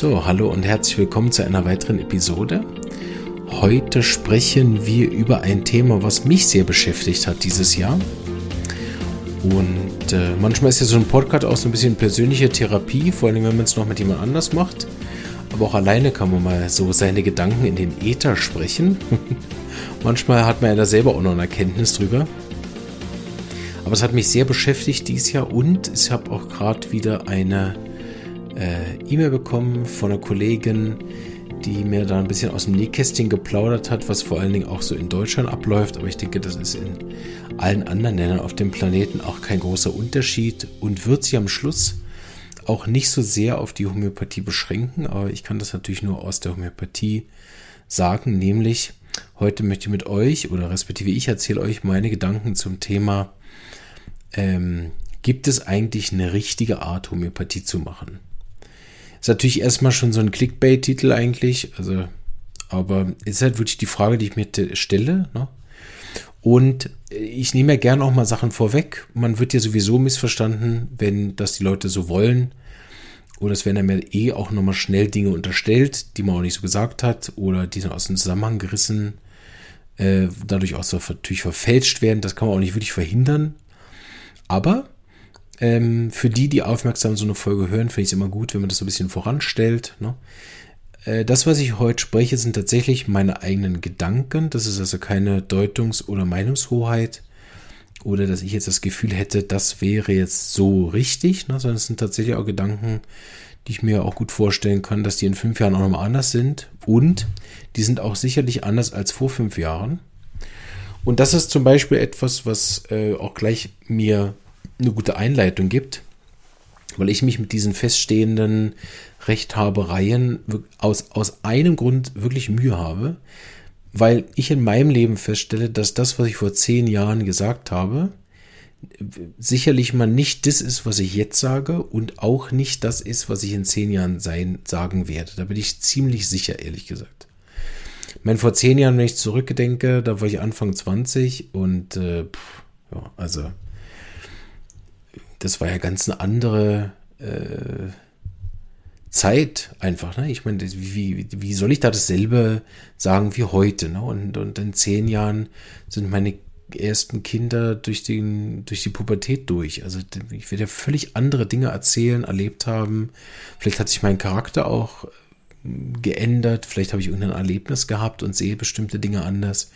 So, hallo und herzlich willkommen zu einer weiteren Episode. Heute sprechen wir über ein Thema, was mich sehr beschäftigt hat dieses Jahr. Und äh, manchmal ist ja so ein Podcast auch so ein bisschen persönliche Therapie, vor allem wenn man es noch mit jemand anders macht. Aber auch alleine kann man mal so seine Gedanken in den Äther sprechen. manchmal hat man ja da selber auch noch eine Erkenntnis drüber. Aber es hat mich sehr beschäftigt dieses Jahr und ich habe auch gerade wieder eine äh, E-Mail bekommen von einer Kollegin, die mir da ein bisschen aus dem Nähkästchen geplaudert hat, was vor allen Dingen auch so in Deutschland abläuft. Aber ich denke, das ist in allen anderen Ländern auf dem Planeten auch kein großer Unterschied und wird sich am Schluss auch nicht so sehr auf die Homöopathie beschränken. Aber ich kann das natürlich nur aus der Homöopathie sagen, nämlich heute möchte ich mit euch oder respektive ich erzähle euch meine Gedanken zum Thema, ähm, gibt es eigentlich eine richtige Art, Homöopathie zu machen? Ist natürlich erstmal schon so ein Clickbait-Titel eigentlich. Also, aber ist halt wirklich die Frage, die ich mir stelle. Ne? Und ich nehme ja gerne auch mal Sachen vorweg. Man wird ja sowieso missverstanden, wenn das die Leute so wollen. Oder es werden einem eh auch nochmal schnell Dinge unterstellt, die man auch nicht so gesagt hat oder die dann aus dem Zusammenhang gerissen, äh, dadurch auch so natürlich verfälscht werden. Das kann man auch nicht wirklich verhindern. Aber ähm, für die, die aufmerksam so eine Folge hören, finde ich es immer gut, wenn man das so ein bisschen voranstellt. Ne? Äh, das, was ich heute spreche, sind tatsächlich meine eigenen Gedanken. Das ist also keine Deutungs- oder Meinungshoheit oder dass ich jetzt das Gefühl hätte, das wäre jetzt so richtig, ne? sondern es sind tatsächlich auch Gedanken, die ich mir auch gut vorstellen kann, dass die in fünf Jahren auch nochmal anders sind. Und die sind auch sicherlich anders als vor fünf Jahren. Und das ist zum Beispiel etwas, was äh, auch gleich mir eine gute Einleitung gibt, weil ich mich mit diesen feststehenden Rechthabereien aus, aus einem Grund wirklich Mühe habe, weil ich in meinem Leben feststelle, dass das, was ich vor zehn Jahren gesagt habe, sicherlich mal nicht das ist, was ich jetzt sage und auch nicht das ist, was ich in zehn Jahren sein, sagen werde. Da bin ich ziemlich sicher, ehrlich gesagt. Ich meine, vor zehn Jahren, wenn ich zurückdenke, da war ich Anfang 20 und äh, pff, ja, also das war ja ganz eine andere äh, Zeit einfach. Ne? Ich meine, wie, wie soll ich da dasselbe sagen wie heute? Ne? Und, und in zehn Jahren sind meine ersten Kinder durch, den, durch die Pubertät durch. Also ich werde ja völlig andere Dinge erzählen, erlebt haben. Vielleicht hat sich mein Charakter auch geändert, vielleicht habe ich irgendein Erlebnis gehabt und sehe bestimmte Dinge anders.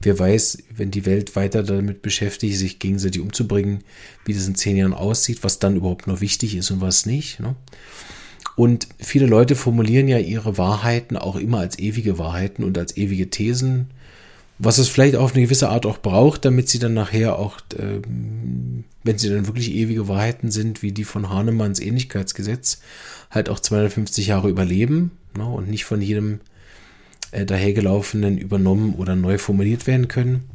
Wer weiß, wenn die Welt weiter damit beschäftigt, sich gegenseitig umzubringen, wie das in zehn Jahren aussieht, was dann überhaupt noch wichtig ist und was nicht. Ne? Und viele Leute formulieren ja ihre Wahrheiten auch immer als ewige Wahrheiten und als ewige Thesen was es vielleicht auf eine gewisse Art auch braucht, damit sie dann nachher auch, äh, wenn sie dann wirklich ewige Wahrheiten sind, wie die von Hahnemanns Ähnlichkeitsgesetz, halt auch 250 Jahre überleben ne, und nicht von jedem äh, dahergelaufenen übernommen oder neu formuliert werden können.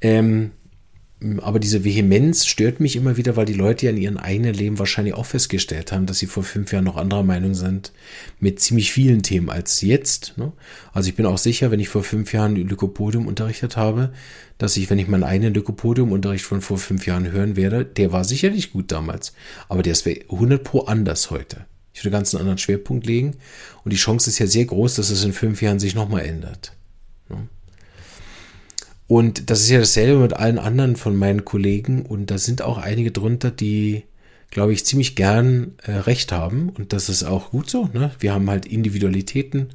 Ähm, aber diese Vehemenz stört mich immer wieder, weil die Leute ja in ihrem eigenen Leben wahrscheinlich auch festgestellt haben, dass sie vor fünf Jahren noch anderer Meinung sind mit ziemlich vielen Themen als jetzt. Ne? Also ich bin auch sicher, wenn ich vor fünf Jahren Lykopodium unterrichtet habe, dass ich, wenn ich meinen eigenen Lykopodium-Unterricht von vor fünf Jahren hören werde, der war sicherlich gut damals, aber der ist 100 pro anders heute. Ich würde ganz einen anderen Schwerpunkt legen und die Chance ist ja sehr groß, dass es in fünf Jahren sich nochmal ändert. Und das ist ja dasselbe mit allen anderen von meinen Kollegen. Und da sind auch einige drunter, die, glaube ich, ziemlich gern äh, recht haben. Und das ist auch gut so. Ne? Wir haben halt Individualitäten.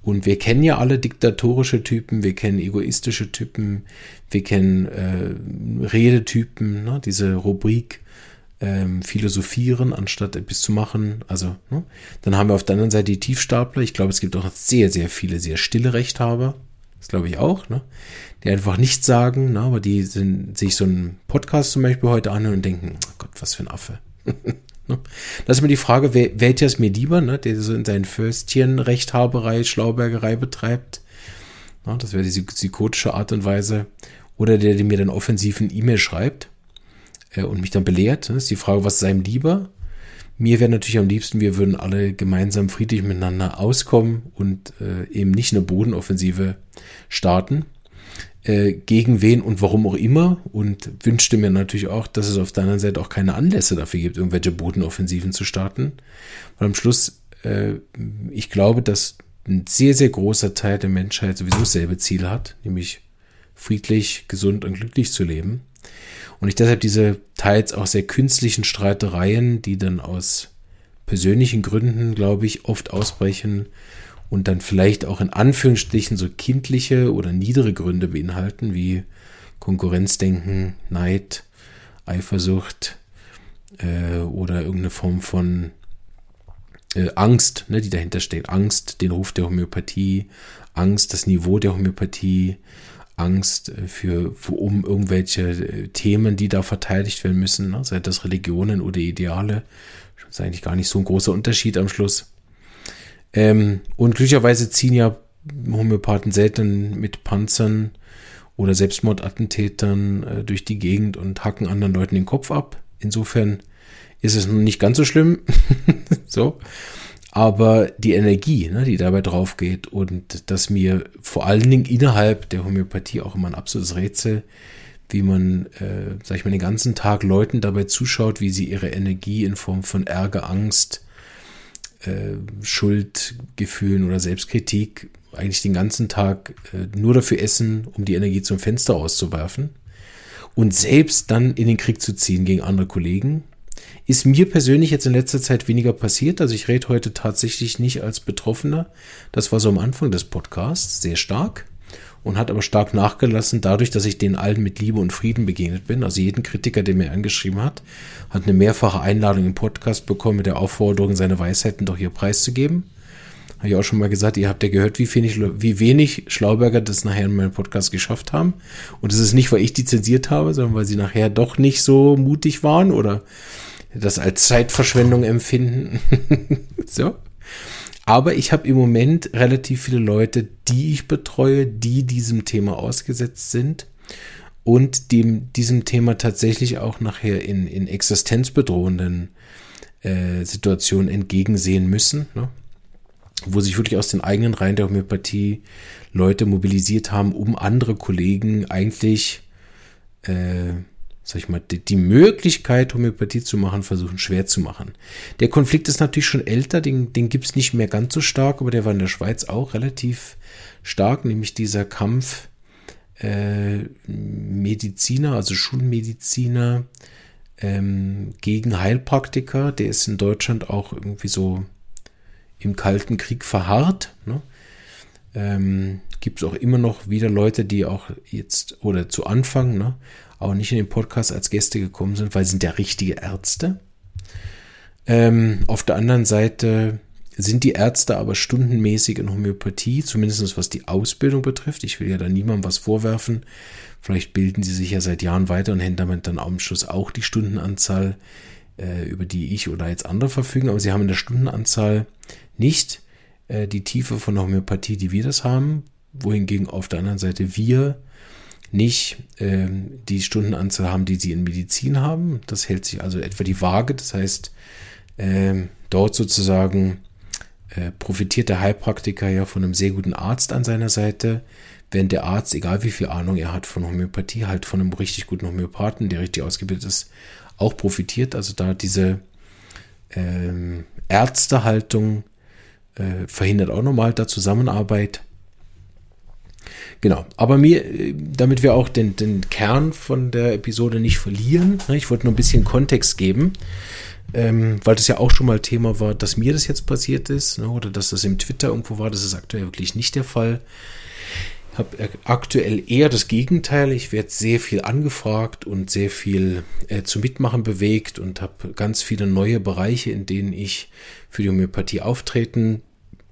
Und wir kennen ja alle diktatorische Typen, wir kennen egoistische Typen, wir kennen äh, Redetypen, ne? diese Rubrik ähm, philosophieren, anstatt etwas zu machen. Also, ne? dann haben wir auf der anderen Seite die Tiefstapler. Ich glaube, es gibt auch sehr, sehr viele sehr stille Rechthaber. Das glaube ich auch, ne? Die einfach nichts sagen, ne? aber die sind, sich so einen Podcast zum Beispiel heute an und denken, oh Gott, was für ein Affe. Ne? Das ist mir die Frage, wer, welcher ist mir lieber, ne? der so in seinen Fürstchen Rechthaberei, Schlaubergerei betreibt. Ne? Das wäre diese psychotische Art und Weise. Oder der, der mir dann offensiv ein E-Mail schreibt äh, und mich dann belehrt. Das ist die Frage, was ist einem lieber? Mir wäre natürlich am liebsten, wir würden alle gemeinsam friedlich miteinander auskommen und äh, eben nicht eine Bodenoffensive starten. äh, gegen wen und warum auch immer und wünschte mir natürlich auch, dass es auf der anderen Seite auch keine Anlässe dafür gibt, irgendwelche Bodenoffensiven zu starten. Und am Schluss, äh, ich glaube, dass ein sehr, sehr großer Teil der Menschheit sowieso dasselbe Ziel hat, nämlich friedlich, gesund und glücklich zu leben. Und ich deshalb diese teils auch sehr künstlichen Streitereien, die dann aus persönlichen Gründen, glaube ich, oft ausbrechen und dann vielleicht auch in Anführungsstrichen so kindliche oder niedere Gründe beinhalten, wie Konkurrenzdenken, Neid, Eifersucht äh, oder irgendeine Form von äh, Angst, ne, die dahinter steht. Angst, den Ruf der Homöopathie, Angst, das Niveau der Homöopathie, Angst äh, für, um irgendwelche äh, Themen, die da verteidigt werden müssen, ne, sei das Religionen oder Ideale. Das ist eigentlich gar nicht so ein großer Unterschied am Schluss. Ähm, und glücklicherweise ziehen ja Homöopathen selten mit Panzern oder Selbstmordattentätern äh, durch die Gegend und hacken anderen Leuten den Kopf ab. Insofern ist es nicht ganz so schlimm. so. Aber die Energie, ne, die dabei drauf geht und das mir vor allen Dingen innerhalb der Homöopathie auch immer ein absolutes Rätsel, wie man, äh, sag ich mal, den ganzen Tag Leuten dabei zuschaut, wie sie ihre Energie in Form von Ärger, Angst, äh, Schuldgefühlen oder Selbstkritik eigentlich den ganzen Tag äh, nur dafür essen, um die Energie zum Fenster auszuwerfen und selbst dann in den Krieg zu ziehen gegen andere Kollegen ist mir persönlich jetzt in letzter Zeit weniger passiert. Also ich rede heute tatsächlich nicht als Betroffener. Das war so am Anfang des Podcasts sehr stark und hat aber stark nachgelassen dadurch, dass ich den allen mit Liebe und Frieden begegnet bin. Also jeden Kritiker, der mir angeschrieben hat, hat eine mehrfache Einladung im Podcast bekommen mit der Aufforderung, seine Weisheiten doch hier preiszugeben. Habe ich auch schon mal gesagt, ihr habt ja gehört, wie wenig, wie wenig Schlauberger das nachher in meinem Podcast geschafft haben. Und es ist nicht, weil ich die zensiert habe, sondern weil sie nachher doch nicht so mutig waren oder das als Zeitverschwendung empfinden. so. Aber ich habe im Moment relativ viele Leute, die ich betreue, die diesem Thema ausgesetzt sind und dem, diesem Thema tatsächlich auch nachher in, in existenzbedrohenden äh, Situationen entgegensehen müssen, ne? wo sich wirklich aus den eigenen Reihen der Homöopathie Leute mobilisiert haben, um andere Kollegen eigentlich äh, sag ich mal, die, Möglichkeit, Homöopathie zu machen, versuchen schwer zu machen. Der Konflikt ist natürlich schon älter, den, den gibt's nicht mehr ganz so stark, aber der war in der Schweiz auch relativ stark, nämlich dieser Kampf äh, Mediziner, also Schulmediziner ähm, gegen Heilpraktiker, der ist in Deutschland auch irgendwie so im Kalten Krieg verharrt. Ne? Ähm, Gibt es auch immer noch wieder Leute, die auch jetzt oder zu Anfang ne, auch nicht in den Podcast als Gäste gekommen sind, weil sie sind ja richtige Ärzte. Ähm, auf der anderen Seite sind die Ärzte aber stundenmäßig in Homöopathie, zumindest was die Ausbildung betrifft. Ich will ja da niemandem was vorwerfen. Vielleicht bilden sie sich ja seit Jahren weiter und hätten damit dann am Schluss auch die Stundenanzahl, äh, über die ich oder jetzt andere verfügen. Aber sie haben in der Stundenanzahl nicht äh, die Tiefe von Homöopathie, die wir das haben. Wohingegen auf der anderen Seite wir nicht ähm, die Stundenanzahl haben, die sie in Medizin haben. Das hält sich also etwa die Waage. Das heißt, ähm, dort sozusagen äh, profitiert der Heilpraktiker ja von einem sehr guten Arzt an seiner Seite, während der Arzt, egal wie viel Ahnung er hat von Homöopathie, halt von einem richtig guten Homöopathen, der richtig ausgebildet ist, auch profitiert. Also da diese ähm, Ärztehaltung äh, verhindert auch nochmal da Zusammenarbeit. Genau, aber mir, damit wir auch den, den Kern von der Episode nicht verlieren, ne, ich wollte nur ein bisschen Kontext geben, ähm, weil das ja auch schon mal Thema war, dass mir das jetzt passiert ist, ne, oder dass das im Twitter irgendwo war, das ist aktuell wirklich nicht der Fall. Ich habe aktuell eher das Gegenteil. Ich werde sehr viel angefragt und sehr viel äh, zu Mitmachen bewegt und habe ganz viele neue Bereiche, in denen ich für die Homöopathie auftreten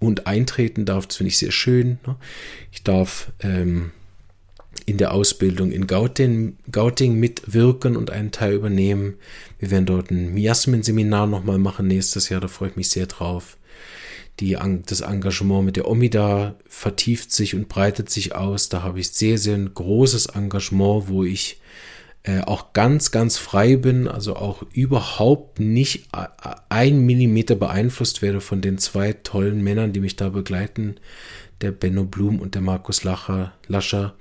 und eintreten darf. Das finde ich sehr schön. Ne? Ich darf ähm, in der Ausbildung in Gauting, Gauting mitwirken und einen Teil übernehmen. Wir werden dort ein Miasmen-Seminar nochmal machen nächstes Jahr. Da freue ich mich sehr drauf. Die, das Engagement mit der Omida vertieft sich und breitet sich aus. Da habe ich sehr, sehr ein großes Engagement, wo ich äh, auch ganz, ganz frei bin, also auch überhaupt nicht ein Millimeter beeinflusst werde von den zwei tollen Männern, die mich da begleiten, der Benno Blum und der Markus Lacher, Lascher,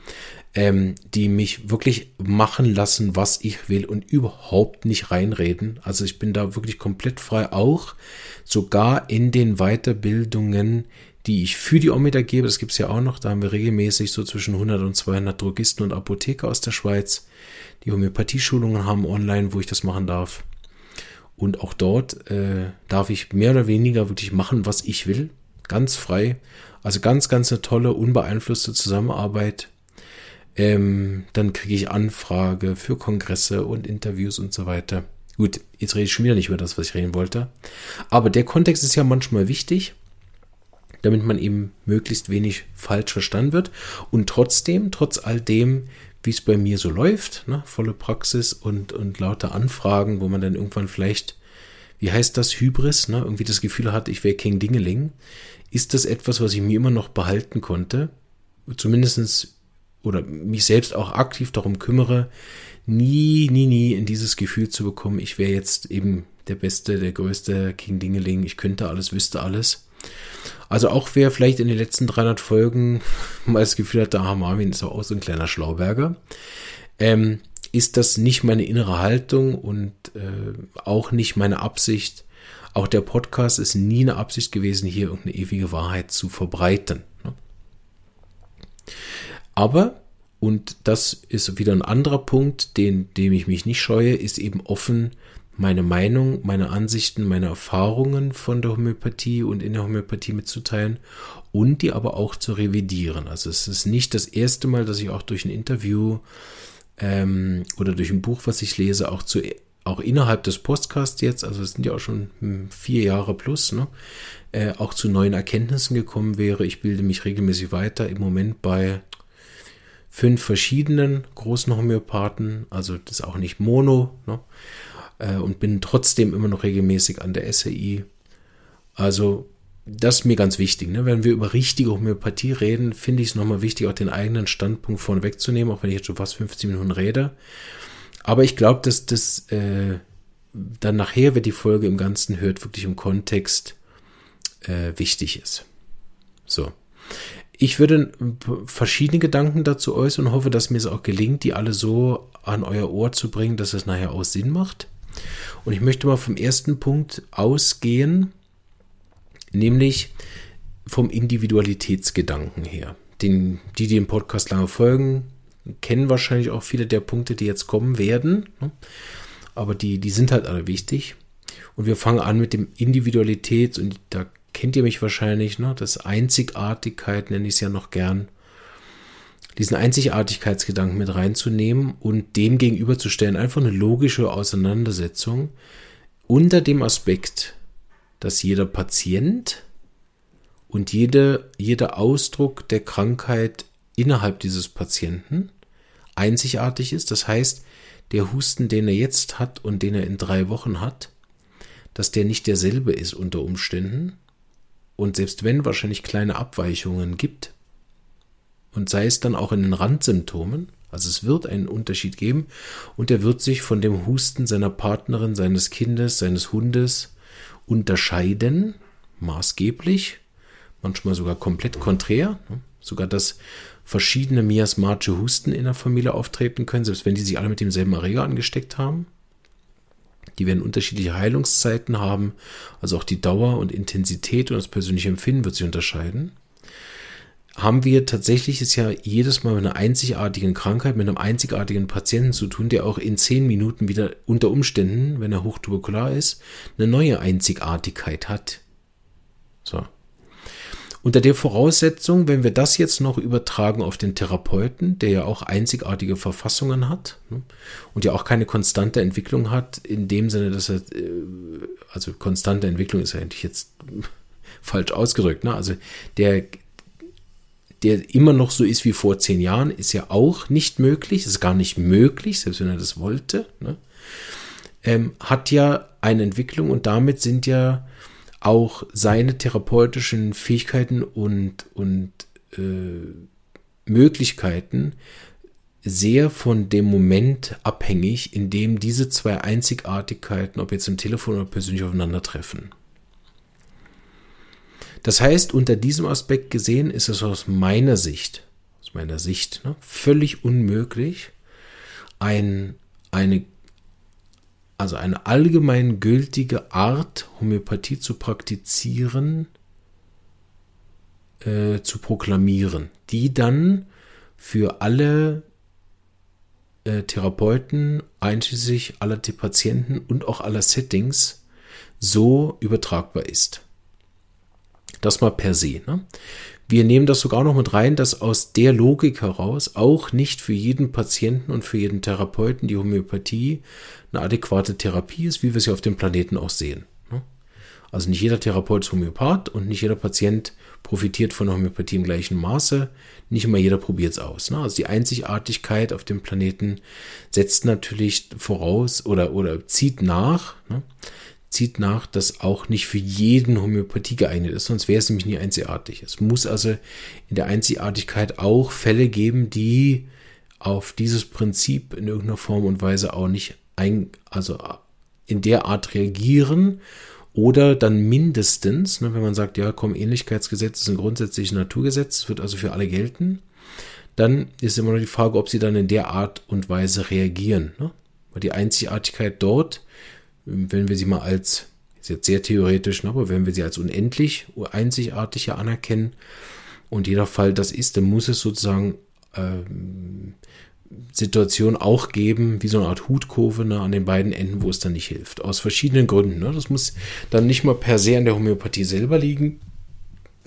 ähm, die mich wirklich machen lassen, was ich will und überhaupt nicht reinreden. Also ich bin da wirklich komplett frei, auch sogar in den Weiterbildungen, die ich für die Omida gebe. Das gibt es ja auch noch. Da haben wir regelmäßig so zwischen 100 und 200 Drogisten und Apotheker aus der Schweiz, die Homöopathie-Schulungen haben online, wo ich das machen darf. Und auch dort äh, darf ich mehr oder weniger wirklich machen, was ich will. Ganz frei. Also ganz, ganz eine tolle, unbeeinflusste Zusammenarbeit. Ähm, dann kriege ich Anfrage für Kongresse und Interviews und so weiter. Gut, jetzt rede ich schon wieder nicht über das, was ich reden wollte. Aber der Kontext ist ja manchmal wichtig, damit man eben möglichst wenig falsch verstanden wird. Und trotzdem, trotz all dem, wie es bei mir so läuft, ne, volle Praxis und, und lauter Anfragen, wo man dann irgendwann vielleicht, wie heißt das, Hybris, ne, irgendwie das Gefühl hat, ich wäre King Dingeling, ist das etwas, was ich mir immer noch behalten konnte. Zumindestens oder mich selbst auch aktiv darum kümmere, nie, nie, nie in dieses Gefühl zu bekommen, ich wäre jetzt eben der Beste, der Größte, King Dingeling, ich könnte alles, wüsste alles. Also auch wer vielleicht in den letzten 300 Folgen mal das Gefühl hat, da Marvin ist auch so ein kleiner Schlauberger, ähm, ist das nicht meine innere Haltung und äh, auch nicht meine Absicht. Auch der Podcast ist nie eine Absicht gewesen, hier irgendeine ewige Wahrheit zu verbreiten. Ne? Aber, und das ist wieder ein anderer Punkt, den, dem ich mich nicht scheue, ist eben offen meine Meinung, meine Ansichten, meine Erfahrungen von der Homöopathie und in der Homöopathie mitzuteilen und die aber auch zu revidieren. Also es ist nicht das erste Mal, dass ich auch durch ein Interview ähm, oder durch ein Buch, was ich lese, auch zu auch innerhalb des Podcasts jetzt, also es sind ja auch schon hm, vier Jahre plus, ne, äh, auch zu neuen Erkenntnissen gekommen wäre. Ich bilde mich regelmäßig weiter, im Moment bei fünf verschiedenen großen Homöopathen, also das ist auch nicht Mono, ne? Äh, und bin trotzdem immer noch regelmäßig an der SAI. Also das ist mir ganz wichtig. Ne? Wenn wir über richtige Homöopathie reden, finde ich es nochmal wichtig, auch den eigenen Standpunkt vorne wegzunehmen, auch wenn ich jetzt schon fast 15 Minuten rede. Aber ich glaube, dass das äh, dann nachher, wer die Folge im Ganzen hört, wirklich im Kontext äh, wichtig ist. So. Ich würde verschiedene Gedanken dazu äußern und hoffe, dass mir es auch gelingt, die alle so an euer Ohr zu bringen, dass es nachher auch Sinn macht. Und ich möchte mal vom ersten Punkt ausgehen, nämlich vom Individualitätsgedanken her. Den, die, die dem Podcast lange folgen, kennen wahrscheinlich auch viele der Punkte, die jetzt kommen werden. Ne? Aber die, die sind halt alle wichtig. Und wir fangen an mit dem Individualitäts- und da kennt ihr mich wahrscheinlich, ne? Das Einzigartigkeit nenne ich es ja noch gern. Diesen Einzigartigkeitsgedanken mit reinzunehmen und dem gegenüberzustellen, einfach eine logische Auseinandersetzung unter dem Aspekt, dass jeder Patient und jede, jeder Ausdruck der Krankheit innerhalb dieses Patienten einzigartig ist. Das heißt, der Husten, den er jetzt hat und den er in drei Wochen hat, dass der nicht derselbe ist unter Umständen, und selbst wenn wahrscheinlich kleine Abweichungen gibt, und sei es dann auch in den Randsymptomen, also es wird einen Unterschied geben und er wird sich von dem Husten seiner Partnerin, seines Kindes, seines Hundes unterscheiden, maßgeblich, manchmal sogar komplett konträr, ne? sogar dass verschiedene miasmatische Husten in der Familie auftreten können, selbst wenn die sich alle mit demselben Erreger angesteckt haben. Die werden unterschiedliche Heilungszeiten haben, also auch die Dauer und Intensität und das persönliche Empfinden wird sich unterscheiden. Haben wir tatsächlich es ja jedes Mal mit einer einzigartigen Krankheit, mit einem einzigartigen Patienten zu tun, der auch in zehn Minuten wieder unter Umständen, wenn er hochtuberkular ist, eine neue Einzigartigkeit hat. So. Unter der Voraussetzung, wenn wir das jetzt noch übertragen auf den Therapeuten, der ja auch einzigartige Verfassungen hat ne, und ja auch keine konstante Entwicklung hat, in dem Sinne, dass er, äh, also konstante Entwicklung ist ja eigentlich jetzt falsch ausgedrückt, ne? also der, der immer noch so ist wie vor zehn Jahren, ist ja auch nicht möglich, ist gar nicht möglich, selbst wenn er das wollte, ne? ähm, hat ja eine Entwicklung und damit sind ja auch seine therapeutischen Fähigkeiten und, und äh, Möglichkeiten sehr von dem Moment abhängig, in dem diese zwei Einzigartigkeiten, ob jetzt im Telefon oder persönlich aufeinandertreffen. Das heißt, unter diesem Aspekt gesehen ist es aus meiner Sicht, aus meiner Sicht, ne, völlig unmöglich, ein, eine, also eine allgemein gültige Art, Homöopathie zu praktizieren, äh, zu proklamieren, die dann für alle äh, Therapeuten, einschließlich aller Patienten und auch aller Settings, so übertragbar ist. Das mal per se. Ne? Wir nehmen das sogar noch mit rein, dass aus der Logik heraus auch nicht für jeden Patienten und für jeden Therapeuten die Homöopathie eine adäquate Therapie ist, wie wir sie auf dem Planeten auch sehen. Ne? Also nicht jeder Therapeut ist Homöopath und nicht jeder Patient profitiert von der Homöopathie im gleichen Maße. Nicht immer jeder probiert es aus. Ne? Also die Einzigartigkeit auf dem Planeten setzt natürlich voraus oder, oder zieht nach, ne? Zieht nach, dass auch nicht für jeden Homöopathie geeignet ist, sonst wäre es nämlich nie einzigartig. Es muss also in der Einzigartigkeit auch Fälle geben, die auf dieses Prinzip in irgendeiner Form und Weise auch nicht ein, also in der Art reagieren oder dann mindestens, ne, wenn man sagt, ja, komm, Ähnlichkeitsgesetz ist ein grundsätzliches Naturgesetz, wird also für alle gelten, dann ist immer noch die Frage, ob sie dann in der Art und Weise reagieren. Ne? Weil die Einzigartigkeit dort wenn wir sie mal als, ist jetzt sehr theoretisch, ne, aber wenn wir sie als unendlich, einzigartig anerkennen und jeder Fall das ist, dann muss es sozusagen ähm, Situation auch geben, wie so eine Art Hutkurve ne, an den beiden Enden, wo es dann nicht hilft. Aus verschiedenen Gründen. Ne. Das muss dann nicht mal per se an der Homöopathie selber liegen.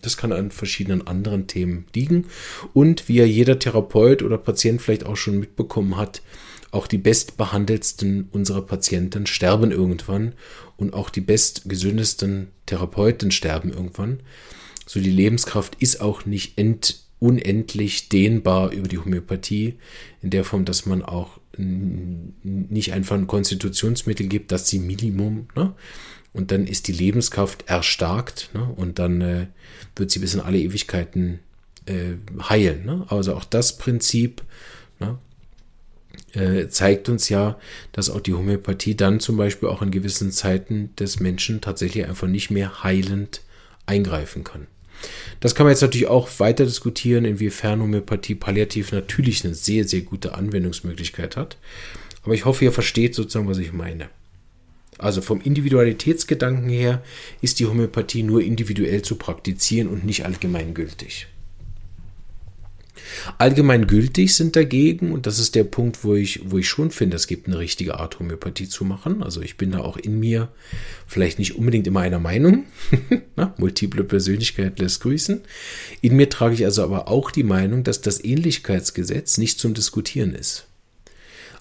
Das kann an verschiedenen anderen Themen liegen. Und wie ja jeder Therapeut oder Patient vielleicht auch schon mitbekommen hat, auch die bestbehandeltsten unserer Patienten sterben irgendwann und auch die bestgesündesten Therapeuten sterben irgendwann. So die Lebenskraft ist auch nicht end, unendlich dehnbar über die Homöopathie in der Form, dass man auch nicht einfach ein Konstitutionsmittel gibt, das sie Minimum, ne? Und dann ist die Lebenskraft erstarkt, ne? Und dann äh, wird sie bis in alle Ewigkeiten äh, heilen. Ne? Also auch das Prinzip, ne? Äh, zeigt uns ja, dass auch die Homöopathie dann zum Beispiel auch in gewissen Zeiten des Menschen tatsächlich einfach nicht mehr heilend eingreifen kann. Das kann man jetzt natürlich auch weiter diskutieren, inwiefern Homöopathie palliativ natürlich eine sehr, sehr gute Anwendungsmöglichkeit hat. Aber ich hoffe, ihr versteht sozusagen, was ich meine. Also vom Individualitätsgedanken her ist die Homöopathie nur individuell zu praktizieren und nicht allgemeingültig. Allgemein gültig sind dagegen, und das ist der Punkt, wo ich, wo ich schon finde, es gibt eine richtige Art, Homöopathie zu machen. Also ich bin da auch in mir vielleicht nicht unbedingt immer einer Meinung. Na, multiple Persönlichkeit lässt grüßen. In mir trage ich also aber auch die Meinung, dass das Ähnlichkeitsgesetz nicht zum Diskutieren ist.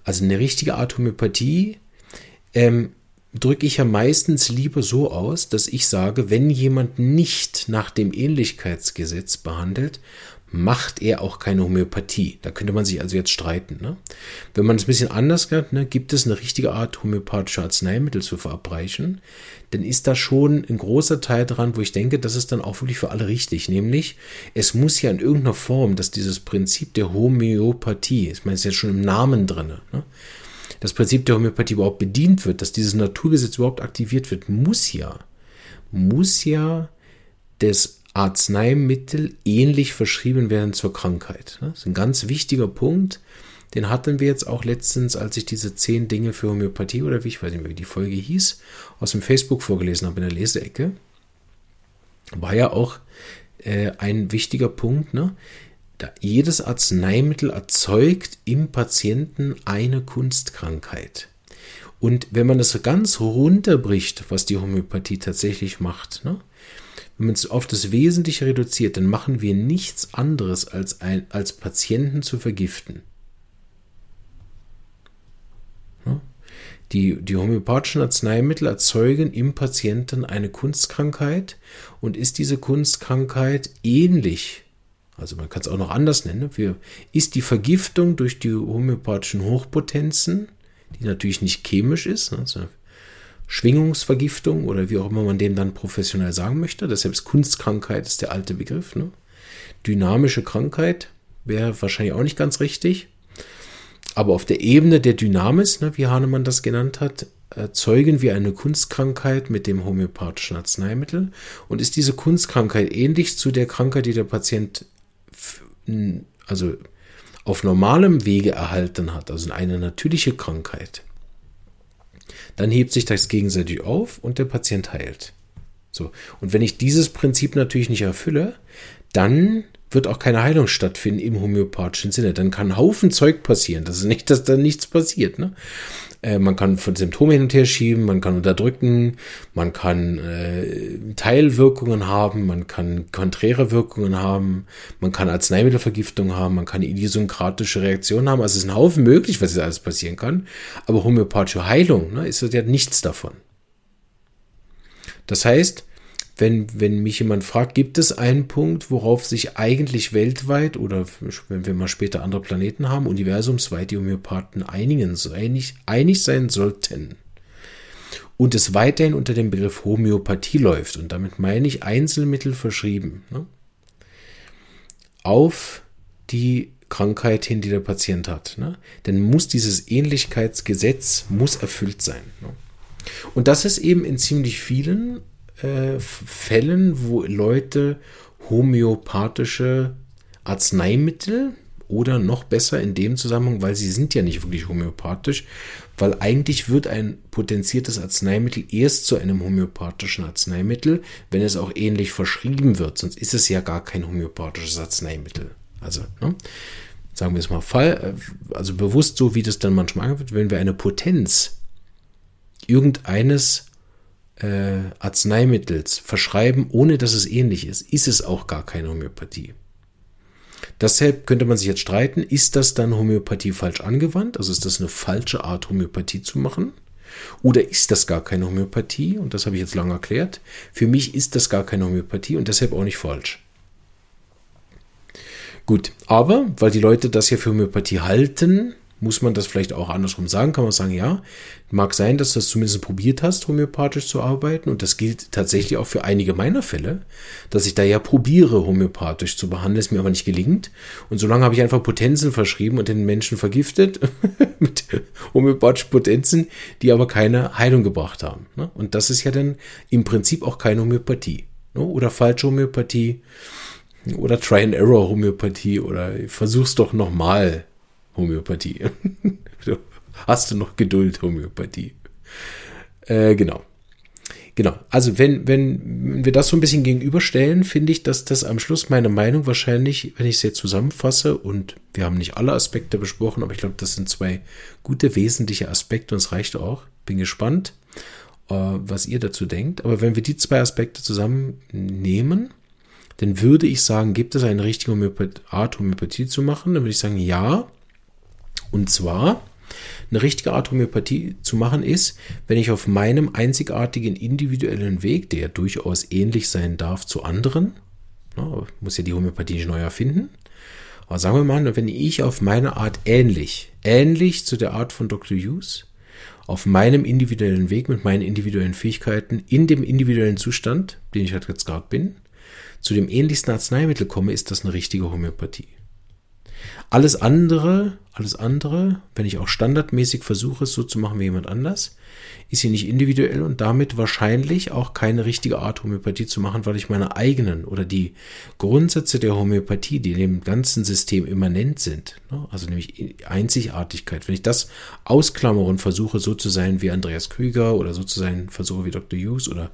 Also eine richtige Art Homöopathie ähm, drücke ich ja meistens lieber so aus, dass ich sage, wenn jemand nicht nach dem Ähnlichkeitsgesetz behandelt, macht er auch keine Homöopathie. Da könnte man sich also jetzt streiten. Ne? Wenn man es ein bisschen anders hat, ne, gibt es eine richtige Art homöopathische Arzneimittel zu verabreichen, dann ist da schon ein großer Teil dran, wo ich denke, das ist dann auch wirklich für alle richtig. Nämlich, es muss ja in irgendeiner Form, dass dieses Prinzip der Homöopathie, ich meine, es ist jetzt schon im Namen drin, ne? das Prinzip der Homöopathie überhaupt bedient wird, dass dieses Naturgesetz überhaupt aktiviert wird, muss ja, muss ja das Arzneimittel ähnlich verschrieben werden zur Krankheit. Das ist ein ganz wichtiger Punkt. Den hatten wir jetzt auch letztens, als ich diese zehn Dinge für Homöopathie oder wie ich weiß nicht mehr, wie die Folge hieß, aus dem Facebook vorgelesen habe in der Leseecke. War ja auch äh, ein wichtiger Punkt. Ne? Da jedes Arzneimittel erzeugt im Patienten eine Kunstkrankheit. Und wenn man das ganz runterbricht, was die Homöopathie tatsächlich macht, ne? Wenn man es auf das Wesentliche reduziert, dann machen wir nichts anderes als, ein, als Patienten zu vergiften. Die, die homöopathischen Arzneimittel erzeugen im Patienten eine Kunstkrankheit. Und ist diese Kunstkrankheit ähnlich, also man kann es auch noch anders nennen, wir, ist die Vergiftung durch die homöopathischen Hochpotenzen, die natürlich nicht chemisch ist, also Schwingungsvergiftung oder wie auch immer man dem dann professionell sagen möchte. Deshalb ist Kunstkrankheit ist der alte Begriff. Ne? Dynamische Krankheit wäre wahrscheinlich auch nicht ganz richtig. Aber auf der Ebene der Dynamis, ne, wie Hahnemann das genannt hat, erzeugen wir eine Kunstkrankheit mit dem homöopathischen Arzneimittel. Und ist diese Kunstkrankheit ähnlich zu der Krankheit, die der Patient also auf normalem Wege erhalten hat, also eine natürliche Krankheit, dann hebt sich das gegenseitig auf und der Patient heilt. So. Und wenn ich dieses Prinzip natürlich nicht erfülle, dann wird auch keine Heilung stattfinden im homöopathischen Sinne. Dann kann ein Haufen Zeug passieren. Das ist nicht, dass da nichts passiert. Ne? Äh, man kann von Symptome hin und her schieben, man kann unterdrücken, man kann äh, Teilwirkungen haben, man kann konträre Wirkungen haben, man kann Arzneimittelvergiftung haben, man kann idiosynkratische Reaktionen haben. Also es ist ein Haufen möglich, was jetzt alles passieren kann. Aber homöopathische Heilung ne, ist ja nichts davon. Das heißt, wenn, wenn mich jemand fragt, gibt es einen Punkt, worauf sich eigentlich weltweit oder wenn wir mal später andere Planeten haben, universumsweit die Homöopathen einigen, einig, einig sein sollten und es weiterhin unter dem Begriff Homöopathie läuft, und damit meine ich Einzelmittel verschrieben, ne, auf die Krankheit hin, die der Patient hat, ne, dann muss dieses Ähnlichkeitsgesetz muss erfüllt sein. Ne. Und das ist eben in ziemlich vielen äh, Fällen, wo Leute homöopathische Arzneimittel oder noch besser in dem Zusammenhang, weil sie sind ja nicht wirklich homöopathisch, weil eigentlich wird ein potenziertes Arzneimittel erst zu einem homöopathischen Arzneimittel, wenn es auch ähnlich verschrieben wird, sonst ist es ja gar kein homöopathisches Arzneimittel. Also, ne? sagen wir es mal Fall, äh, also bewusst so, wie das dann manchmal wird, wenn wir eine Potenz irgendeines äh, Arzneimittels verschreiben, ohne dass es ähnlich ist, ist es auch gar keine Homöopathie. Deshalb könnte man sich jetzt streiten, ist das dann Homöopathie falsch angewandt? Also ist das eine falsche Art, Homöopathie zu machen? Oder ist das gar keine Homöopathie? Und das habe ich jetzt lange erklärt. Für mich ist das gar keine Homöopathie und deshalb auch nicht falsch. Gut, aber weil die Leute das ja für Homöopathie halten, muss man das vielleicht auch andersrum sagen? Kann man sagen, ja, mag sein, dass du das zumindest probiert hast, homöopathisch zu arbeiten. Und das gilt tatsächlich auch für einige meiner Fälle, dass ich da ja probiere, homöopathisch zu behandeln, es mir aber nicht gelingt. Und solange habe ich einfach Potenzen verschrieben und den Menschen vergiftet mit homöopathischen Potenzen, die aber keine Heilung gebracht haben. Ne? Und das ist ja dann im Prinzip auch keine Homöopathie. Ne? Oder falsche Homöopathie. Oder Try-and-Error-Homöopathie oder versuch's doch nochmal Homöopathie. Hast du noch Geduld, Homöopathie? Äh, genau. Genau. Also wenn, wenn wir das so ein bisschen gegenüberstellen, finde ich, dass das am Schluss meine Meinung wahrscheinlich, wenn ich es jetzt zusammenfasse, und wir haben nicht alle Aspekte besprochen, aber ich glaube, das sind zwei gute, wesentliche Aspekte und es reicht auch. Bin gespannt, äh, was ihr dazu denkt. Aber wenn wir die zwei Aspekte zusammennehmen, dann würde ich sagen, gibt es eine richtige Art, Homöopathie zu machen? Dann würde ich sagen, ja. Und zwar, eine richtige Art Homöopathie zu machen ist, wenn ich auf meinem einzigartigen individuellen Weg, der durchaus ähnlich sein darf zu anderen, na, muss ja die Homöopathie nicht neu erfinden, aber sagen wir mal, wenn ich auf meine Art ähnlich, ähnlich zu der Art von Dr. Hughes, auf meinem individuellen Weg mit meinen individuellen Fähigkeiten, in dem individuellen Zustand, den ich halt jetzt gerade bin, zu dem ähnlichsten Arzneimittel komme, ist das eine richtige Homöopathie. Alles andere, alles andere, wenn ich auch standardmäßig versuche, es so zu machen wie jemand anders, ist hier nicht individuell und damit wahrscheinlich auch keine richtige Art Homöopathie zu machen, weil ich meine eigenen oder die Grundsätze der Homöopathie, die in dem ganzen System immanent sind, ne, also nämlich Einzigartigkeit, wenn ich das ausklammere und versuche so zu sein wie Andreas Krüger oder so zu sein versuche wie Dr. Hughes oder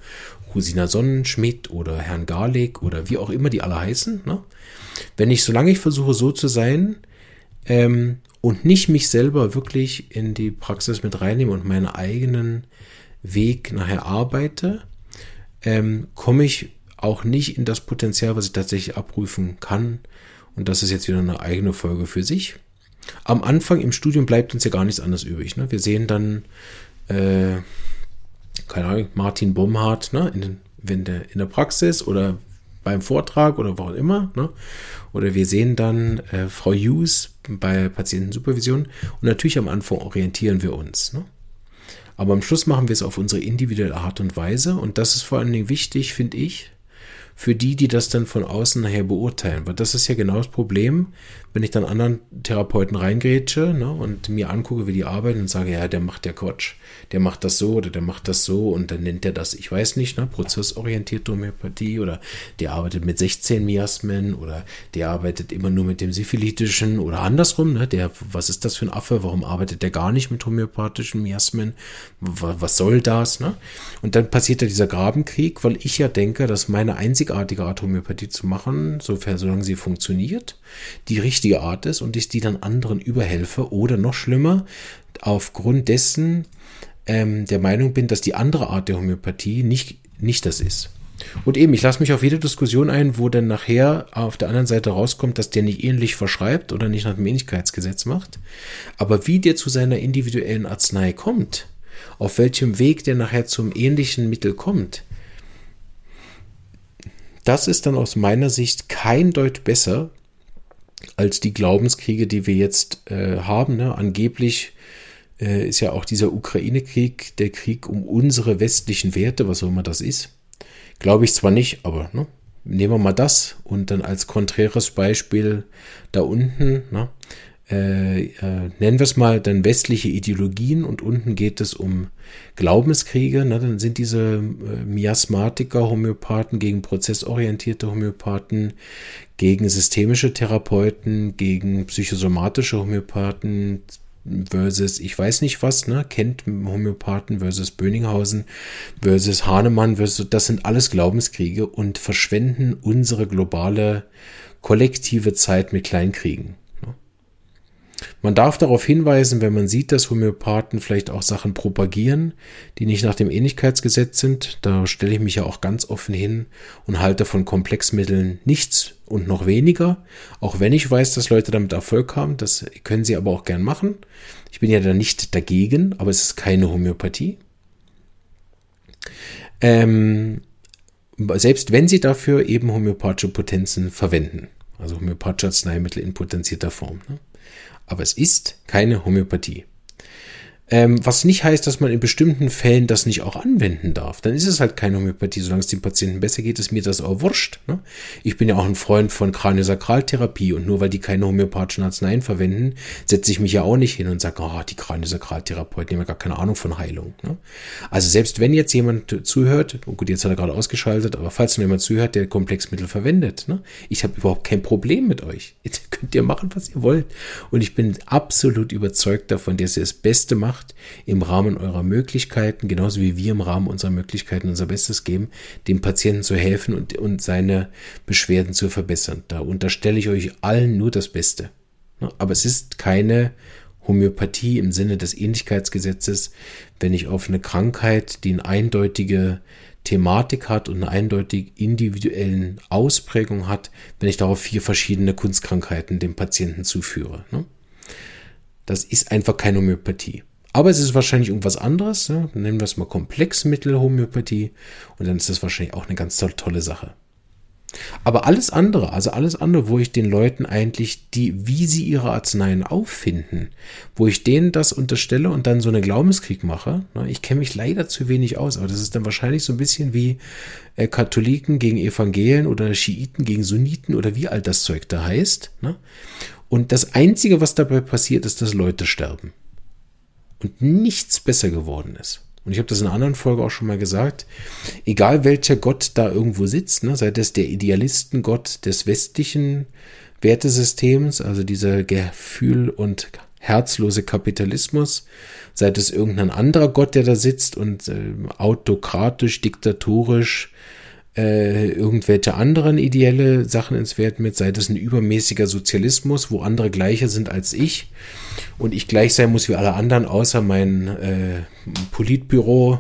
Rosina Sonnenschmidt oder Herrn Garlick oder wie auch immer die alle heißen, ne, wenn ich, solange ich versuche so zu sein, ähm, und nicht mich selber wirklich in die Praxis mit reinnehme und meinen eigenen Weg nachher arbeite, ähm, komme ich auch nicht in das Potenzial, was ich tatsächlich abrufen kann. Und das ist jetzt wieder eine eigene Folge für sich. Am Anfang im Studium bleibt uns ja gar nichts anderes übrig. Ne? Wir sehen dann, äh, keine Ahnung, Martin Bomhardt ne? in, wenn der, in der Praxis oder beim Vortrag oder wo auch immer. Ne? Oder wir sehen dann äh, Frau Hughes bei Patientensupervision und natürlich am Anfang orientieren wir uns. Ne? Aber am Schluss machen wir es auf unsere individuelle Art und Weise und das ist vor allen Dingen wichtig, finde ich, für die, die das dann von außen nachher beurteilen. Weil das ist ja genau das Problem, wenn ich dann anderen Therapeuten reingrätsche ne, und mir angucke, wie die arbeiten und sage, ja, der macht ja Quatsch, der macht das so oder der macht das so und dann nennt er das, ich weiß nicht, ne, prozessorientierte Homöopathie oder der arbeitet mit 16 Miasmen oder der arbeitet immer nur mit dem syphilitischen oder andersrum, ne, der, was ist das für ein Affe, warum arbeitet der gar nicht mit homöopathischen Miasmen, was soll das, ne? Und dann passiert ja dieser Grabenkrieg, weil ich ja denke, dass meine einzigartige Art Homöopathie zu machen, sofern, solange sie funktioniert, die richtige Art ist und ich die dann anderen überhelfe oder noch schlimmer, aufgrund dessen ähm, der Meinung bin, dass die andere Art der Homöopathie nicht, nicht das ist. Und eben, ich lasse mich auf jede Diskussion ein, wo dann nachher auf der anderen Seite rauskommt, dass der nicht ähnlich verschreibt oder nicht nach dem Ähnlichkeitsgesetz macht. Aber wie der zu seiner individuellen Arznei kommt, auf welchem Weg der nachher zum ähnlichen Mittel kommt, das ist dann aus meiner Sicht kein Deut besser als die Glaubenskriege, die wir jetzt äh, haben. Ne? Angeblich äh, ist ja auch dieser Ukraine-Krieg der Krieg um unsere westlichen Werte, was auch immer das ist. Glaube ich zwar nicht, aber ne? nehmen wir mal das und dann als konträres Beispiel da unten, ne? Äh, äh, nennen wir es mal dann westliche Ideologien und unten geht es um Glaubenskriege. Ne? Dann sind diese äh, Miasmatiker, Homöopathen gegen prozessorientierte Homöopathen, gegen systemische Therapeuten, gegen psychosomatische Homöopathen versus ich weiß nicht was, ne, kennt Homöopathen versus Böninghausen versus Hahnemann versus, das sind alles Glaubenskriege und verschwenden unsere globale kollektive Zeit mit Kleinkriegen. Man darf darauf hinweisen, wenn man sieht, dass Homöopathen vielleicht auch Sachen propagieren, die nicht nach dem Ähnlichkeitsgesetz sind. Da stelle ich mich ja auch ganz offen hin und halte von Komplexmitteln nichts und noch weniger. Auch wenn ich weiß, dass Leute damit Erfolg haben, das können sie aber auch gern machen. Ich bin ja da nicht dagegen, aber es ist keine Homöopathie. Ähm, selbst wenn sie dafür eben homöopathische Potenzen verwenden. Also homöopathische Arzneimittel in potenzierter Form. Ne? aber es ist keine Homöopathie. Ähm, was nicht heißt, dass man in bestimmten Fällen das nicht auch anwenden darf. Dann ist es halt keine Homöopathie. Solange es dem Patienten besser geht, ist mir das auch wurscht. Ne? Ich bin ja auch ein Freund von Kraniosakraltherapie und nur weil die keine homöopathischen Arzneien verwenden, setze ich mich ja auch nicht hin und sage, oh, die Kraniosakraltherapeuten haben ja gar keine Ahnung von Heilung. Ne? Also selbst wenn jetzt jemand zuhört, oh gut, jetzt hat er gerade ausgeschaltet, aber falls noch jemand zuhört, der Komplexmittel verwendet, ne? ich habe überhaupt kein Problem mit euch. Jetzt könnt ihr machen, was ihr wollt. Und ich bin absolut überzeugt davon, dass ihr das Beste macht macht, im Rahmen eurer Möglichkeiten, genauso wie wir im Rahmen unserer Möglichkeiten unser Bestes geben, dem Patienten zu helfen und, und seine Beschwerden zu verbessern. Da unterstelle ich euch allen nur das Beste. Aber es ist keine Homöopathie im Sinne des Ähnlichkeitsgesetzes, wenn ich auf eine Krankheit, die eine eindeutige Thematik hat und eine eindeutig individuellen Ausprägung hat, wenn ich darauf vier verschiedene Kunstkrankheiten dem Patienten zuführe. Das ist einfach keine Homöopathie. Aber es ist wahrscheinlich irgendwas anderes. Ne? Nennen wir es mal Komplexmittelhomöopathie. Und dann ist das wahrscheinlich auch eine ganz tolle Sache. Aber alles andere, also alles andere, wo ich den Leuten eigentlich die, wie sie ihre Arzneien auffinden, wo ich denen das unterstelle und dann so einen Glaubenskrieg mache. Ne? Ich kenne mich leider zu wenig aus, aber das ist dann wahrscheinlich so ein bisschen wie äh, Katholiken gegen Evangelen oder Schiiten gegen Sunniten oder wie all das Zeug da heißt. Ne? Und das Einzige, was dabei passiert, ist, dass Leute sterben und nichts besser geworden ist. Und ich habe das in einer anderen Folge auch schon mal gesagt. Egal welcher Gott da irgendwo sitzt, ne, sei das der Idealistengott des westlichen Wertesystems, also dieser Gefühl- und herzlose Kapitalismus, sei es irgendein anderer Gott, der da sitzt und äh, autokratisch, diktatorisch äh, irgendwelche anderen ideelle Sachen ins Wert mit, sei das ein übermäßiger Sozialismus, wo andere gleicher sind als ich und ich gleich sein muss wie alle anderen, außer mein äh, Politbüro.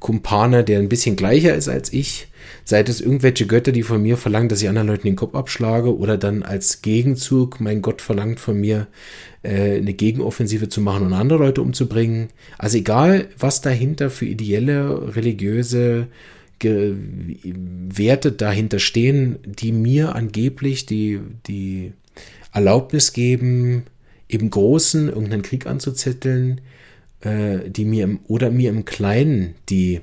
Kumpane, der ein bisschen gleicher ist als ich, sei es irgendwelche Götter, die von mir verlangen, dass ich anderen Leuten den Kopf abschlage, oder dann als Gegenzug, mein Gott verlangt von mir, äh, eine Gegenoffensive zu machen und andere Leute umzubringen. Also egal, was dahinter für ideelle, religiöse Werte dahinter stehen, die mir angeblich die, die Erlaubnis geben, im Großen irgendeinen Krieg anzuzetteln, äh, die mir im, oder mir im Kleinen die,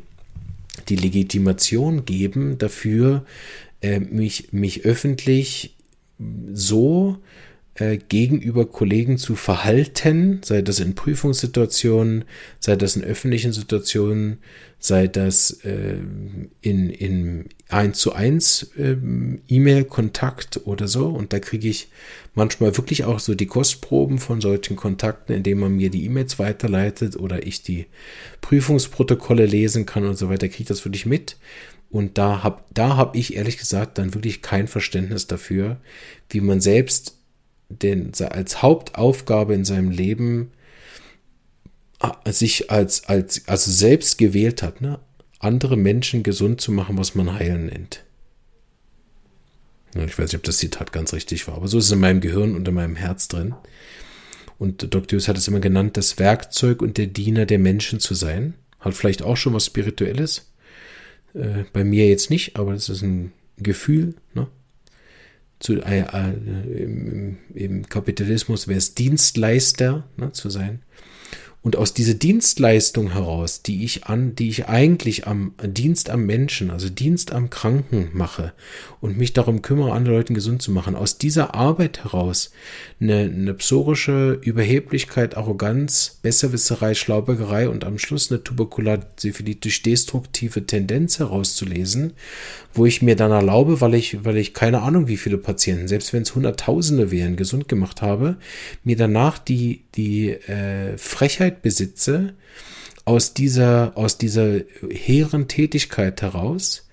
die Legitimation geben dafür, äh, mich, mich öffentlich so gegenüber Kollegen zu verhalten, sei das in Prüfungssituationen, sei das in öffentlichen Situationen, sei das äh, in, in 1 zu 1 äh, E-Mail-Kontakt oder so. Und da kriege ich manchmal wirklich auch so die Kostproben von solchen Kontakten, indem man mir die E-Mails weiterleitet oder ich die Prüfungsprotokolle lesen kann und so weiter, kriege ich das wirklich mit. Und da habe da hab ich ehrlich gesagt dann wirklich kein Verständnis dafür, wie man selbst den, als Hauptaufgabe in seinem Leben sich als, als, also selbst gewählt hat, ne? andere Menschen gesund zu machen, was man heilen nennt. Ich weiß nicht, ob das Zitat ganz richtig war, aber so ist es in meinem Gehirn und in meinem Herz drin. Und Dr. Hughes hat es immer genannt, das Werkzeug und der Diener der Menschen zu sein. Hat vielleicht auch schon was Spirituelles. Äh, bei mir jetzt nicht, aber das ist ein Gefühl. Ne? Zu, äh, äh, im, im, Kapitalismus wäre es Dienstleister ne, zu sein. Und aus dieser Dienstleistung heraus, die ich an, die ich eigentlich am Dienst am Menschen, also Dienst am Kranken mache und mich darum kümmere, andere Leute gesund zu machen, aus dieser Arbeit heraus eine, eine psorische Überheblichkeit, Arroganz, Besserwisserei, Schlaubägerei und am Schluss eine tuberkulatisch destruktive Tendenz herauszulesen, wo ich mir dann erlaube, weil ich, weil ich keine Ahnung, wie viele Patienten, selbst wenn es Hunderttausende wären, gesund gemacht habe, mir danach die, die äh, Frechheit besitze, aus dieser, aus dieser hehren Tätigkeit heraus,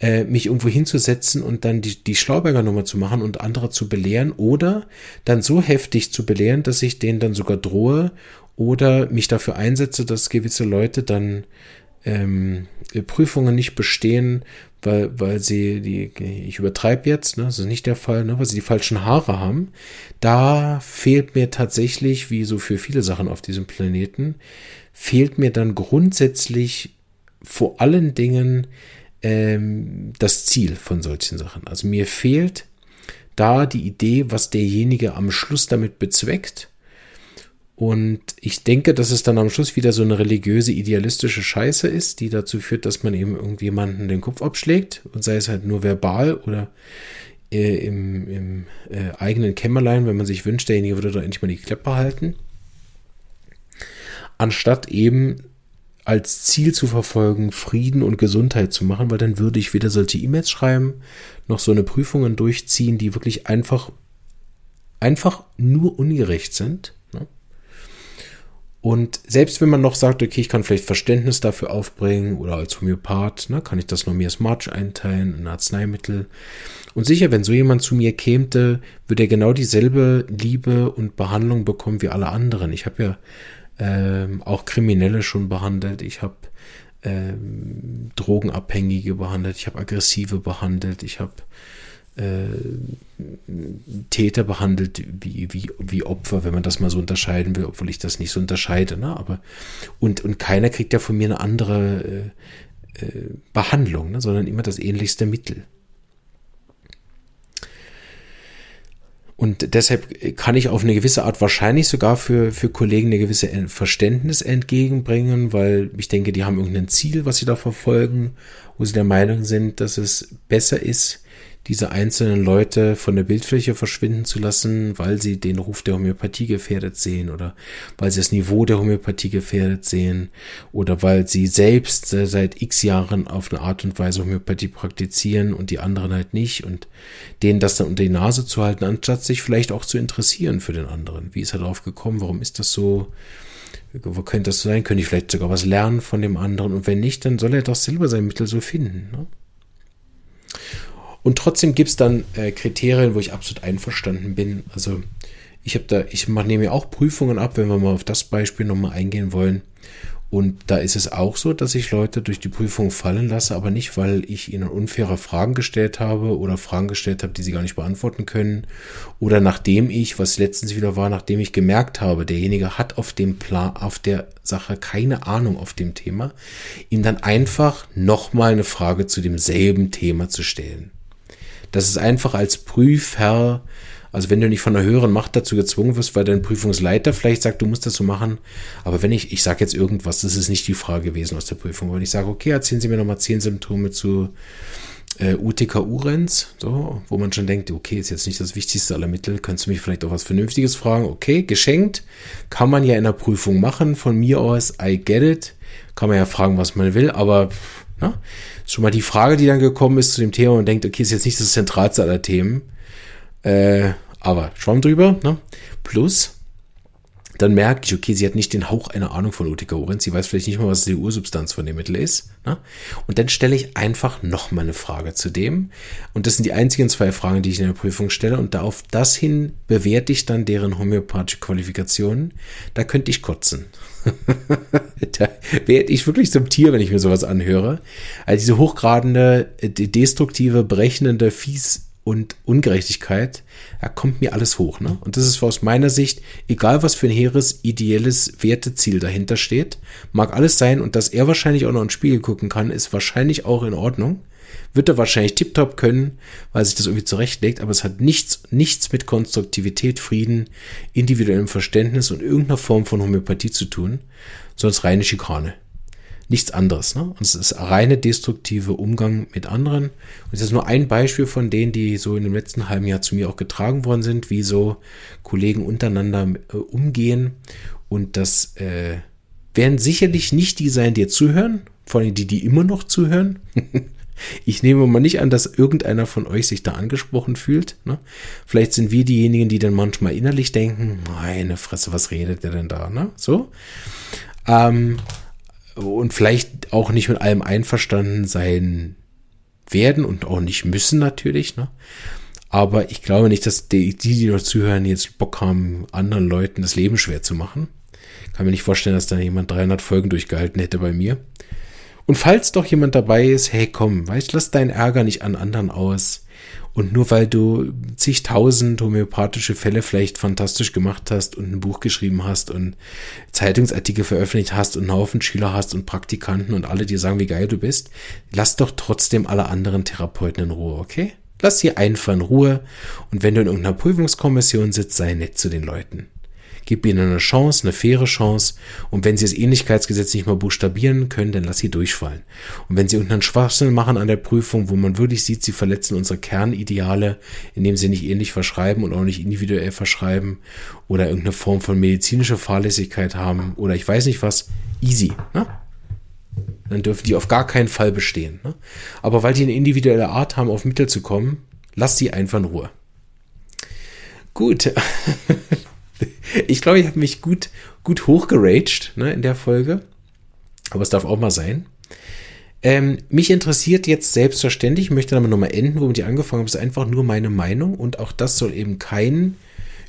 äh, mich irgendwo hinzusetzen und dann die, die Schlauberger Nummer zu machen und andere zu belehren oder dann so heftig zu belehren, dass ich denen dann sogar drohe oder mich dafür einsetze, dass gewisse Leute dann ähm, Prüfungen nicht bestehen, weil, weil sie die, ich übertreibe jetzt, ne, das ist nicht der Fall, ne, weil sie die falschen Haare haben. Da fehlt mir tatsächlich, wie so für viele Sachen auf diesem Planeten, fehlt mir dann grundsätzlich vor allen Dingen ähm, das Ziel von solchen Sachen. Also mir fehlt da die Idee, was derjenige am Schluss damit bezweckt und ich denke, dass es dann am Schluss wieder so eine religiöse, idealistische Scheiße ist, die dazu führt, dass man eben irgendjemanden den Kopf abschlägt und sei es halt nur verbal oder äh, im, im äh, eigenen Kämmerlein, wenn man sich wünscht, derjenige würde da endlich mal die Klappe halten. Anstatt eben als Ziel zu verfolgen, Frieden und Gesundheit zu machen, weil dann würde ich weder solche E-Mails schreiben, noch so eine Prüfungen durchziehen, die wirklich einfach, einfach nur ungerecht sind und selbst wenn man noch sagt, okay, ich kann vielleicht Verständnis dafür aufbringen oder als Homöopath, ne, kann ich das noch mehr Smarch einteilen, ein Arzneimittel. Und sicher, wenn so jemand zu mir kämte, würde er genau dieselbe Liebe und Behandlung bekommen wie alle anderen. Ich habe ja ähm, auch Kriminelle schon behandelt. Ich habe ähm, Drogenabhängige behandelt. Ich habe Aggressive behandelt. Ich habe Täter behandelt wie, wie, wie Opfer, wenn man das mal so unterscheiden will, obwohl ich das nicht so unterscheide. Ne? Aber, und, und keiner kriegt ja von mir eine andere äh, äh, Behandlung, ne? sondern immer das ähnlichste Mittel. Und deshalb kann ich auf eine gewisse Art wahrscheinlich sogar für, für Kollegen eine gewisse Verständnis entgegenbringen, weil ich denke, die haben irgendein Ziel, was sie da verfolgen, wo sie der Meinung sind, dass es besser ist, diese einzelnen Leute von der Bildfläche verschwinden zu lassen, weil sie den Ruf der Homöopathie gefährdet sehen oder weil sie das Niveau der Homöopathie gefährdet sehen oder weil sie selbst seit x Jahren auf eine Art und Weise Homöopathie praktizieren und die anderen halt nicht und denen das dann unter die Nase zu halten, anstatt sich vielleicht auch zu interessieren für den anderen. Wie ist er darauf gekommen? Warum ist das so? Wo könnte das sein? Könnte ich vielleicht sogar was lernen von dem anderen? Und wenn nicht, dann soll er doch selber sein Mittel so finden. Ne? Und trotzdem gibt es dann äh, Kriterien, wo ich absolut einverstanden bin. Also ich habe da, ich mache nehme auch Prüfungen ab, wenn wir mal auf das Beispiel nochmal eingehen wollen. Und da ist es auch so, dass ich Leute durch die Prüfung fallen lasse, aber nicht, weil ich ihnen unfaire Fragen gestellt habe oder Fragen gestellt habe, die sie gar nicht beantworten können. Oder nachdem ich, was letztens wieder war, nachdem ich gemerkt habe, derjenige hat auf dem Plan, auf der Sache keine Ahnung auf dem Thema, ihm dann einfach nochmal eine Frage zu demselben Thema zu stellen. Das ist einfach als Prüfherr, also wenn du nicht von einer höheren Macht dazu gezwungen wirst, weil dein Prüfungsleiter vielleicht sagt, du musst das so machen, aber wenn ich, ich sage jetzt irgendwas, das ist nicht die Frage gewesen aus der Prüfung, wenn ich sage, okay, erzählen Sie mir nochmal zehn Symptome zu äh, UTK-Urenz, so, wo man schon denkt, okay, ist jetzt nicht das wichtigste aller Mittel, kannst du mich vielleicht auch was Vernünftiges fragen? Okay, geschenkt, kann man ja in der Prüfung machen, von mir aus, I get it, kann man ja fragen, was man will, aber na, ist schon mal die Frage, die dann gekommen ist zu dem Thema und denkt, okay, ist jetzt nicht das zentralste aller Themen, äh, aber schwamm drüber, ne? Plus, dann merke ich, okay, sie hat nicht den Hauch einer Ahnung von Urtikaurien, sie weiß vielleicht nicht mal, was die Ursubstanz von dem Mittel ist. Ne? Und dann stelle ich einfach noch mal eine Frage zu dem. Und das sind die einzigen zwei Fragen, die ich in der Prüfung stelle. Und auf das hin bewerte ich dann deren homöopathische Qualifikationen. Da könnte ich kotzen. da werde ich wirklich zum Tier, wenn ich mir sowas anhöre. Also diese hochgradende, äh, destruktive, berechnende, fies und Ungerechtigkeit, da kommt mir alles hoch. Ne? Und das ist aus meiner Sicht, egal was für ein hehres, ideelles Werteziel dahinter steht, mag alles sein und dass er wahrscheinlich auch noch ins Spiegel gucken kann, ist wahrscheinlich auch in Ordnung. Wird er wahrscheinlich tiptop können, weil sich das irgendwie zurechtlegt, aber es hat nichts, nichts mit Konstruktivität, Frieden, individuellem Verständnis und irgendeiner Form von Homöopathie zu tun, sondern es reine Schikane nichts anderes. Ne? Und es ist reine destruktive Umgang mit anderen. Und es ist nur ein Beispiel von denen, die so in dem letzten halben Jahr zu mir auch getragen worden sind, wie so Kollegen untereinander äh, umgehen. Und das äh, werden sicherlich nicht die sein, die zuhören, vor allem die, die immer noch zuhören. Ich nehme mal nicht an, dass irgendeiner von euch sich da angesprochen fühlt. Ne? Vielleicht sind wir diejenigen, die dann manchmal innerlich denken, meine Fresse, was redet der denn da? Ne? So. Ähm, und vielleicht auch nicht mit allem einverstanden sein werden und auch nicht müssen natürlich. Ne? Aber ich glaube nicht, dass die, die, noch zuhören, jetzt Bock haben, anderen Leuten das Leben schwer zu machen. Kann mir nicht vorstellen, dass da jemand 300 Folgen durchgehalten hätte bei mir. Und falls doch jemand dabei ist, hey komm, weißt, lass deinen Ärger nicht an anderen aus. Und nur weil du zigtausend homöopathische Fälle vielleicht fantastisch gemacht hast und ein Buch geschrieben hast und Zeitungsartikel veröffentlicht hast und einen Haufen Schüler hast und Praktikanten und alle dir sagen, wie geil du bist, lass doch trotzdem alle anderen Therapeuten in Ruhe, okay? Lass sie einfach in Ruhe und wenn du in irgendeiner Prüfungskommission sitzt, sei nett zu den Leuten. Gib ihnen eine Chance, eine faire Chance. Und wenn sie das Ähnlichkeitsgesetz nicht mal buchstabieren können, dann lass sie durchfallen. Und wenn sie irgendeinen Schwachsinn machen an der Prüfung, wo man wirklich sieht, sie verletzen unsere Kernideale, indem sie nicht ähnlich verschreiben und auch nicht individuell verschreiben oder irgendeine Form von medizinischer Fahrlässigkeit haben oder ich weiß nicht was, easy. Ne? Dann dürfen die auf gar keinen Fall bestehen. Ne? Aber weil die eine individuelle Art haben, auf Mittel zu kommen, lass sie einfach in Ruhe. Gut. ich glaube, ich habe mich gut, gut hochgeraged ne, in der Folge. Aber es darf auch mal sein. Ähm, mich interessiert jetzt selbstverständlich, ich möchte damit nochmal enden, womit ich angefangen habe, ist einfach nur meine Meinung und auch das soll eben kein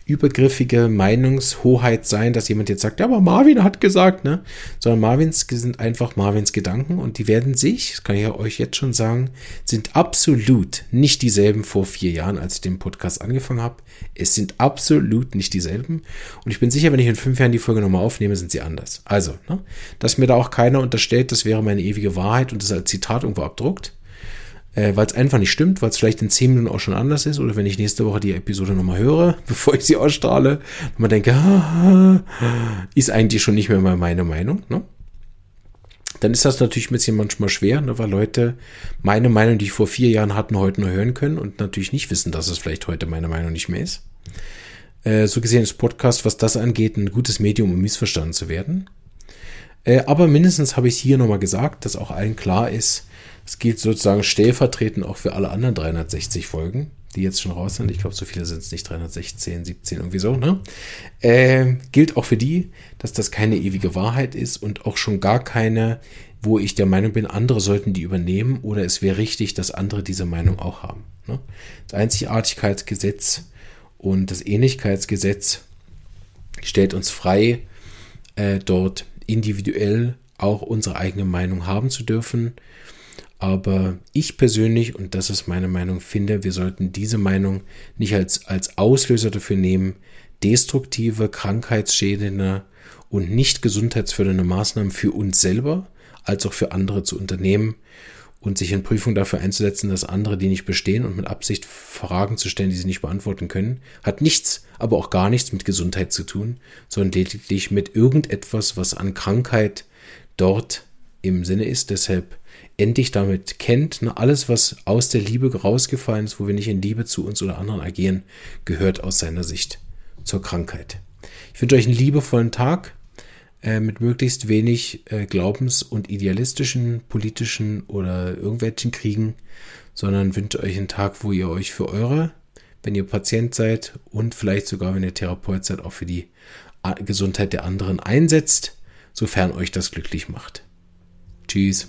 übergriffige Meinungshoheit sein, dass jemand jetzt sagt, ja, aber Marvin hat gesagt, ne? Sondern Marvins sind einfach Marvins Gedanken und die werden sich, das kann ich euch jetzt schon sagen, sind absolut nicht dieselben vor vier Jahren, als ich den Podcast angefangen habe. Es sind absolut nicht dieselben. Und ich bin sicher, wenn ich in fünf Jahren die Folge nochmal aufnehme, sind sie anders. Also, ne? dass mir da auch keiner unterstellt, das wäre meine ewige Wahrheit und das als Zitat irgendwo abdruckt äh, weil es einfach nicht stimmt, weil es vielleicht in 10 Minuten auch schon anders ist oder wenn ich nächste Woche die Episode nochmal höre, bevor ich sie ausstrahle, und man denke, ist eigentlich schon nicht mehr mal meine Meinung, ne? Dann ist das natürlich ein bisschen manchmal schwer, ne, weil Leute meine Meinung, die ich vor vier Jahren hatten, heute nur hören können und natürlich nicht wissen, dass es vielleicht heute meine Meinung nicht mehr ist. Äh, so gesehen ist Podcast, was das angeht, ein gutes Medium, um missverstanden zu werden. Äh, aber mindestens habe ich hier nochmal gesagt, dass auch allen klar ist, es gilt sozusagen stellvertretend auch für alle anderen 360 Folgen, die jetzt schon raus sind. Ich glaube, so viele sind es nicht, 316, 17, irgendwie so, ne? Äh, gilt auch für die, dass das keine ewige Wahrheit ist und auch schon gar keine, wo ich der Meinung bin, andere sollten die übernehmen oder es wäre richtig, dass andere diese Meinung auch haben. Ne? Das Einzigartigkeitsgesetz und das Ähnlichkeitsgesetz stellt uns frei, äh, dort individuell auch unsere eigene Meinung haben zu dürfen aber ich persönlich, und das ist meine Meinung, finde, wir sollten diese Meinung nicht als, als Auslöser dafür nehmen, destruktive, krankheitsschädende und nicht gesundheitsfördernde Maßnahmen für uns selber als auch für andere zu unternehmen und sich in Prüfung dafür einzusetzen, dass andere, die nicht bestehen und mit Absicht Fragen zu stellen, die sie nicht beantworten können, hat nichts, aber auch gar nichts mit Gesundheit zu tun, sondern lediglich mit irgendetwas, was an Krankheit dort im Sinne ist. Deshalb endlich damit kennt, ne, alles, was aus der Liebe rausgefallen ist, wo wir nicht in Liebe zu uns oder anderen agieren, gehört aus seiner Sicht zur Krankheit. Ich wünsche euch einen liebevollen Tag äh, mit möglichst wenig äh, glaubens- und idealistischen, politischen oder irgendwelchen Kriegen, sondern wünsche euch einen Tag, wo ihr euch für eure, wenn ihr Patient seid und vielleicht sogar, wenn ihr Therapeut seid, auch für die Gesundheit der anderen einsetzt, sofern euch das glücklich macht. Tschüss.